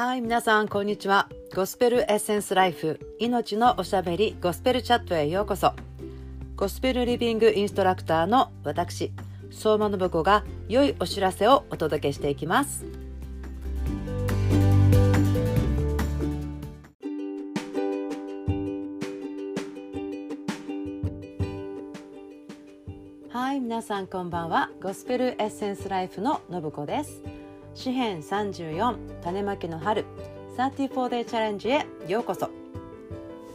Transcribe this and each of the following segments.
はい皆さんこんにちは。ゴスペルエッセンスライフ命のおしゃべりゴスペルチャットへようこそ。ゴスペルリビングインストラクターの私相馬信子が良いお知らせをお届けしていきます。はい皆さんこんばんは。ゴスペルエッセンスライフの信子です。詩編34種まきの春 34day チャレンジへようこそ。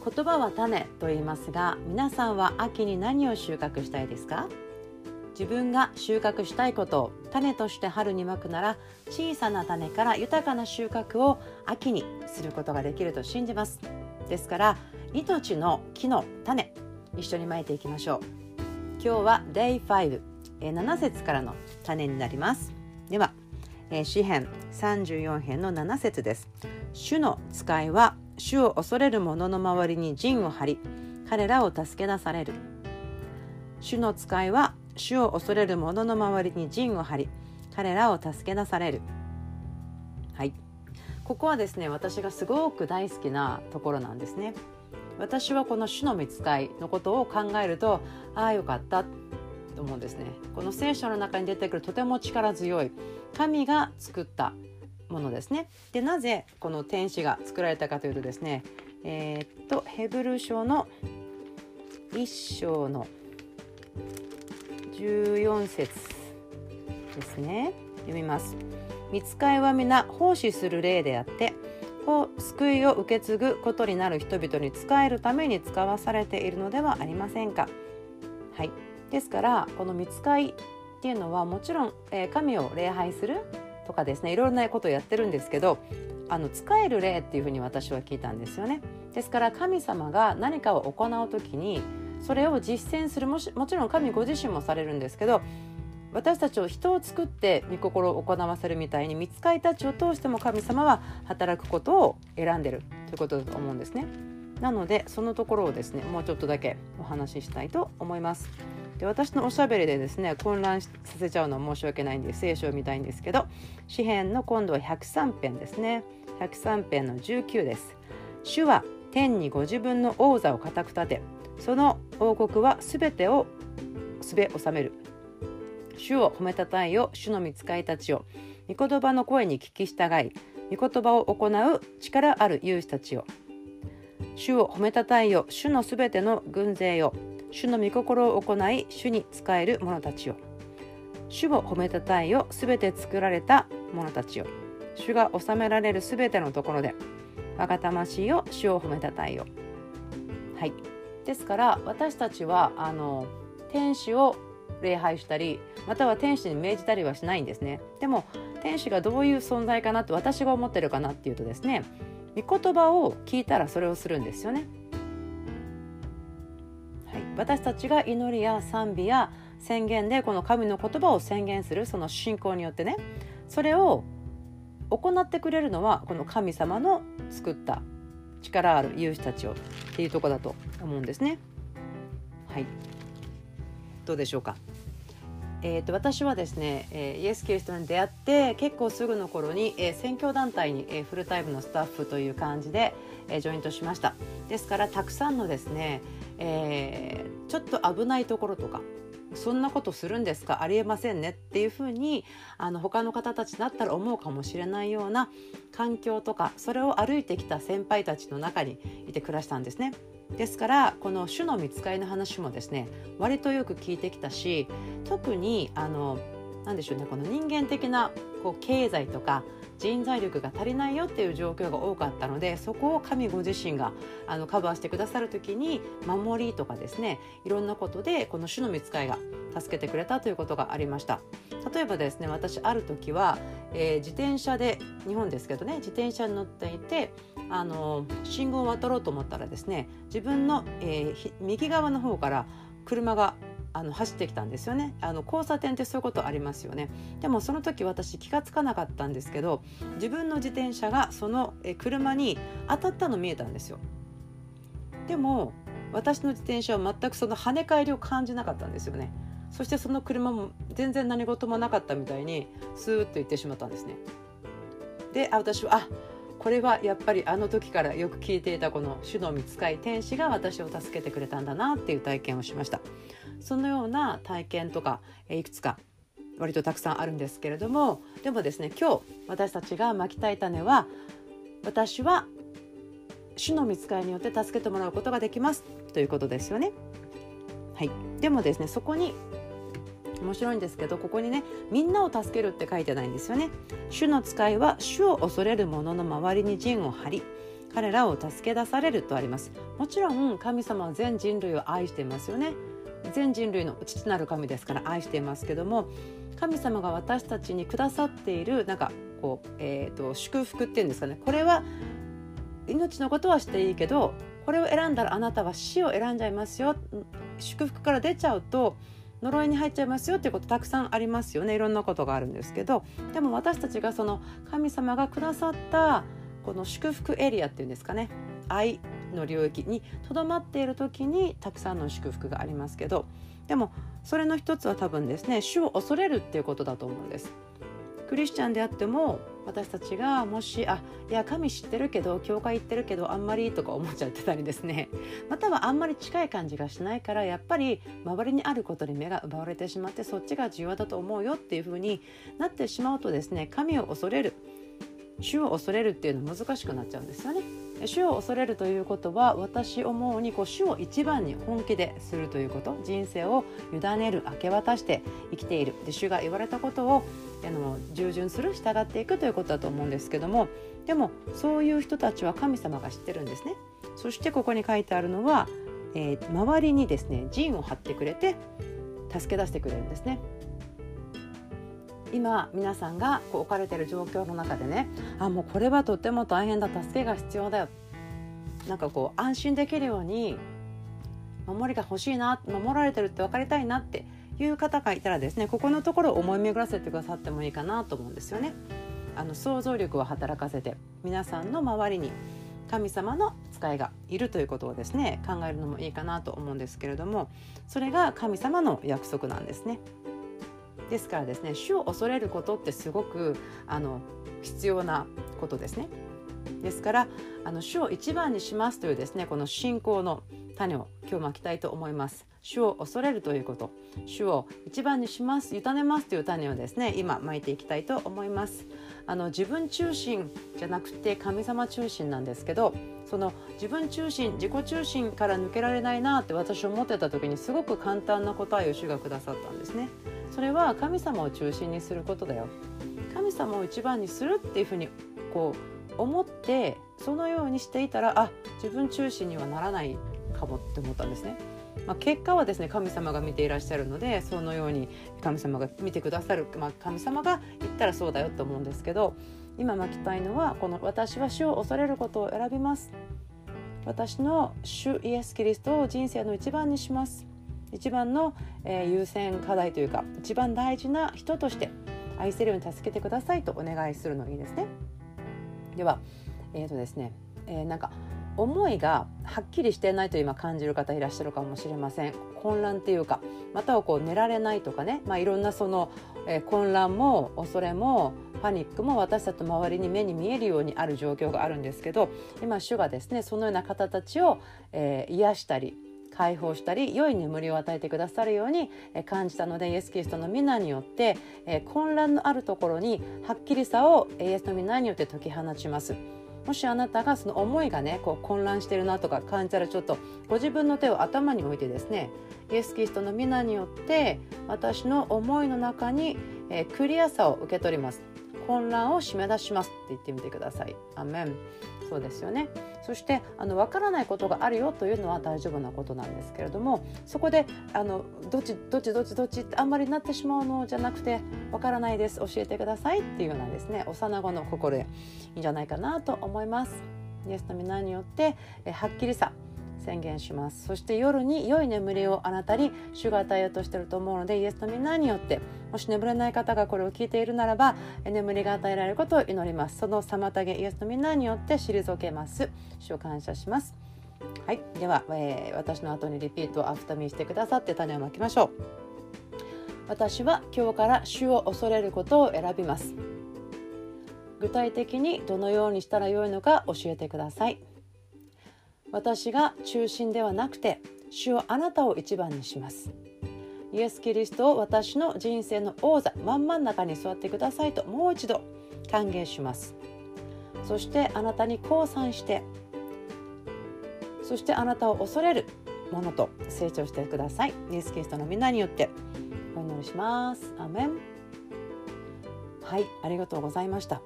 言葉は種と言いますが皆さんは秋に何を収穫したいですか？自分が収穫したいことを種として春にまくなら小さな種から豊かな収穫を秋にすることができると信じます。ですから命の木の種一緒にまいていきましょう。今日は Day5 7節からの種になります。では詩編34編の7節です。主の使いは主を恐れる者の周りに陣を張り彼らを助け出される。主の使いは主を恐れる者の周りに陣を張り彼らを助け出される。はい。ここはですね私がすごく大好きなところなんですね。私はこの主の見つかいのことを考えるとああよかった。と思うんですね。この聖書の中に出てくるとても力強い神が作ったものですね。でなぜこの天使が作られたかというとですねえー、っとヘブル書の1章の14節ですね。読みます。見つかいは皆奉仕する霊であって救いを受け継ぐことになる人々に仕えるために使わされているのではありませんか。はい。ですからこの見つかいっていうのはもちろん、えー、神を礼拝するとかですねいろいろなことをやってるんですけどあの使える霊っていうふうに私は聞いたんですよね。ですから神様が何かを行う時にそれを実践するもしもちろん神ご自身もされるんですけど私たちを人を作って御心を行わせるみたいに見つかりたちを通しても神様は働くことを選んでるということだと思うんですね。なのでそのところをですねもうちょっとだけお話ししたいと思います。で私のおしゃべりでですね混乱させちゃうのは申し訳ないんで聖書を見たいんですけど詩篇の今度は103編ですね。103編の19です。主は天にご自分の王座を固く立てその王国はすべてをすべ収める。主を褒めたたえよ主の御使いたちを御言葉の声に聞き従い御言葉を行う力ある勇士たちよ主を褒めたたえよ主のすべての軍勢よ主の御心を行い主に仕える者たちよ。主を褒めたたえよすべて作られた者たちよ。主が治められるすべてのところで我が魂を主を褒めたたえよ。はい。ですから私たちはあの天使を礼拝したりまたは天使に命じたりはしないんですね。でも天使がどういう存在かなと私が思ってるかなっていうとですね御言葉を聞いたらそれをするんですよね。私たちが祈りや賛美や宣言でこの神の言葉を宣言するその信仰によってねそれを行ってくれるのはこの神様の作った力ある勇士たちをっていうとこだと思うんですね。はいどうでしょうか？えーと、私はですね、えー、イエス・キリストに出会って結構すぐの頃に、えー、宣教団体に、えー、フルタイムのスタッフという感じで、えー、ジョイントしましたですからたくさんのですね、えー、ちょっと危ないところとかそんなことするんですか？ありえませんねっていうふうにあの他の方たちだったら思うかもしれないような環境とかそれを歩いてきた先輩たちの中にいて暮らしたんですね。ですからこの主の見つかりの話もですね割とよく聞いてきたし特にあの何でしょうねこの人間的なこう経済とか人材力が足りないよっていう状況が多かったのでそこを神ご自身があのカバーしてくださる時に守りとかですねいろんなことでこの主の見つかいが助けてくれたということがありました。例えばですね私ある時は、えー、自転車で日本ですけどね自転車に乗っていてあの信号を渡ろうと思ったらですね自分の、えー、右側の方から車があの走ってきたんですよね。あの交差点ってそういうことありますよね。でもその時私気が付かなかったんですけど自分の自転車がその車に当たったの見えたんですよ。でも私の自転車は全くその跳ね返りを感じなかったんですよね。そしてその車も全然何事もなかったみたいにスーッと行ってしまったんですね。で私はあこれはやっぱりあの時からよく聞いていたこの主の御使い天使が私を助けてくれたんだなっていう体験をしました。そのような体験とかいくつか割とたくさんあるんですけれどもでもですね今日私たちがまきたい種は私は主の見つかりによって助けてもらうことができますということですよね。はい、でもですねそこに面白いんですけどここにねみんなを助けるって書いてないんですよね。主の使いは主を恐れる者の周りに陣を張り彼らを助け出されるとあります。もちろん神様は全人類を愛していますよね。全人類の父なる神ですから愛していますけども神様が私たちにくださっているなんかこう、えーと、祝福っていうんですかね。これは命のことはしていいけどこれを選んだらあなたは死を選んじゃいますよ。祝福から出ちゃうと呪いに入っちゃいますよっていうことたくさんありますよね。いろんなことがあるんですけどでも私たちがその神様がくださったこの祝福エリアっていうんですかね。愛の領域にとどまっている時にたくさんの祝福がありますけどでもそれの一つは多分ですね主を恐れるっていうことだと思うんです。クリスチャンであっても私たちがもしあいや神知ってるけど教会行ってるけどあんまりとか思っちゃってたりですね。またはあんまり近い感じがしないからやっぱり周りにあることに目が奪われてしまってそっちが重要だと思うよっていうふうになってしまうとですね神を恐れる。主を恐れるっていうの難しくなっちゃうんですよね。主を恐れるということは私思うにこう主を一番に本気でするということ人生を委ねる明け渡して生きているで主が言われたことをあの従順する従っていくということだと思うんですけどもでもそういう人たちは神様が知ってるんですね。そしてここに書いてあるのは、えー、周りにですね陣を張ってくれて助け出してくれるんですね。今皆さんがこう置かれてる状況の中でねあもうこれはとても大変だ助けが必要だよなんかこう安心できるように守りが欲しいな守られてるって分かりたいなっていう方がいたらですねここのところを思い巡らせてくださってもいいかなと思うんですよね。あの想像力を働かせて皆さんの周りに神様の使いがいるということをですね考えるのもいいかなと思うんですけれどもそれが神様の約束なんですね。ですからですね主を恐れることってすごくあの必要なことですね。ですからあの主を一番にしますというですねこの信仰の種を今日まきたいと思います。主を恐れるということ主を一番にします委ねますという種をですね今まいていきたいと思います。あの自分中心じゃなくて神様中心なんですけどその自分中心自己中心から抜けられないなって私思ってた時にすごく簡単な答えを主がくださったんですね。それは神様を中心にすることだよ神様を一番にするっていうふうにこう思ってそのようにしていたらあ自分中心にはならないかもって思ったんですね。まあ、結果はですね神様が見ていらっしゃるのでそのように神様が見てくださる、まあ、神様が言ったらそうだよと思うんですけど今巻きたいのはこの「私は主を恐れることを選びます」私の主イエス・キリストを人生の一番にします。一番の、えー、優先課題というか一番大事な人として愛せるように助けてくださいとお願いするのいいですね。では、えーとですねえー、なんか思いがはっきりしてないと今感じる方いらっしゃるかもしれません。混乱っていうかまたはこう寝られないとかね、まあ、いろんなその、えー、混乱も恐れもパニックも私たちの周りに目に見えるようにある状況があるんですけど今主がですねそのような方たちを、えー、癒したり解放したり良い眠りを与えてくださるように感じたのでイエス・キリストの皆によって混乱のあるところにはっきりさをイエスの皆によって解き放ちます。もしあなたがその思いがねこう混乱してるなとか感じたらちょっとご自分の手を頭に置いてですねイエス・キリストの皆によって私の思いの中に、えクリアさを受け取ります混乱を締め出しますって言ってみてください。アメンそうですよねそしてあの分からないことがあるよというのは大丈夫なことなんですけれどもそこであのどっちどっちどっちどっちってあんまりなってしまうのじゃなくて分からないです教えてくださいっていうようなですね幼子の心でいいんじゃないかなと思います。イエスの皆によってえはっきりさ宣言します。そして夜に良い眠りをあなたに主が与えようとしていると思うのでイエスの皆によってもし眠れない方がこれを聞いているならば眠りが与えられることを祈ります。その妨げイエスの皆によって退けます。主を感謝します。はい。では、えー、私の後にリピートをアフタミーしてくださって種をまきましょう。私は今日から主を恐れることを選びます。具体的にどのようにしたらよいのか教えてください。私が中心ではなくて主はあなたを一番にします。イエス・キリストを私の人生の王座真ん真ん中に座ってくださいともう一度歓迎します。そしてあなたに降参してそしてあなたを恐れるものと成長してください。イエス・キリストの皆によってお祈りします。アメン。はいありがとうございました。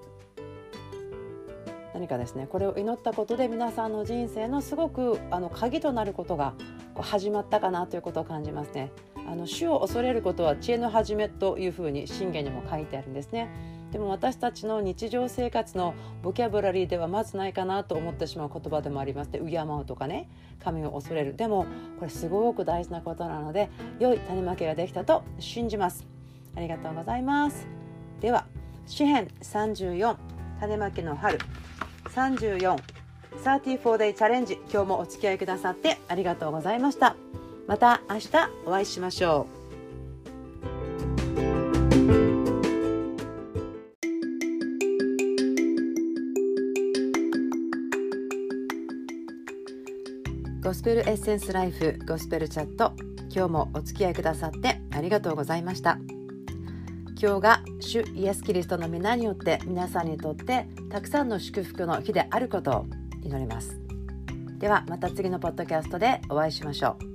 何かですねこれを祈ったことで皆さんの人生のすごくあの鍵となることが始まったかなということを感じますね。あの主を恐れることは知恵の始めというふうに信玄にも書いてあるんですね。でも私たちの日常生活のボキャブラリーではまずないかなと思ってしまう言葉でもありますで敬うとかね。神を恐れる。でもこれすごく大事なことなので良い種まきができたと信じます。ありがとうございます。では詩編34種まきの春。34 34 day チャレンジ。今日もお付き合いくださってありがとうございました。また明日お会いしましょう。ゴスペルエッセンスライフゴスペルチャット。今日もお付き合いくださってありがとうございました。今日が主イエス・キリストの皆によって皆さんにとってたくさんの祝福の日であることを祈ります。ではまた次のポッドキャストでお会いしましょう。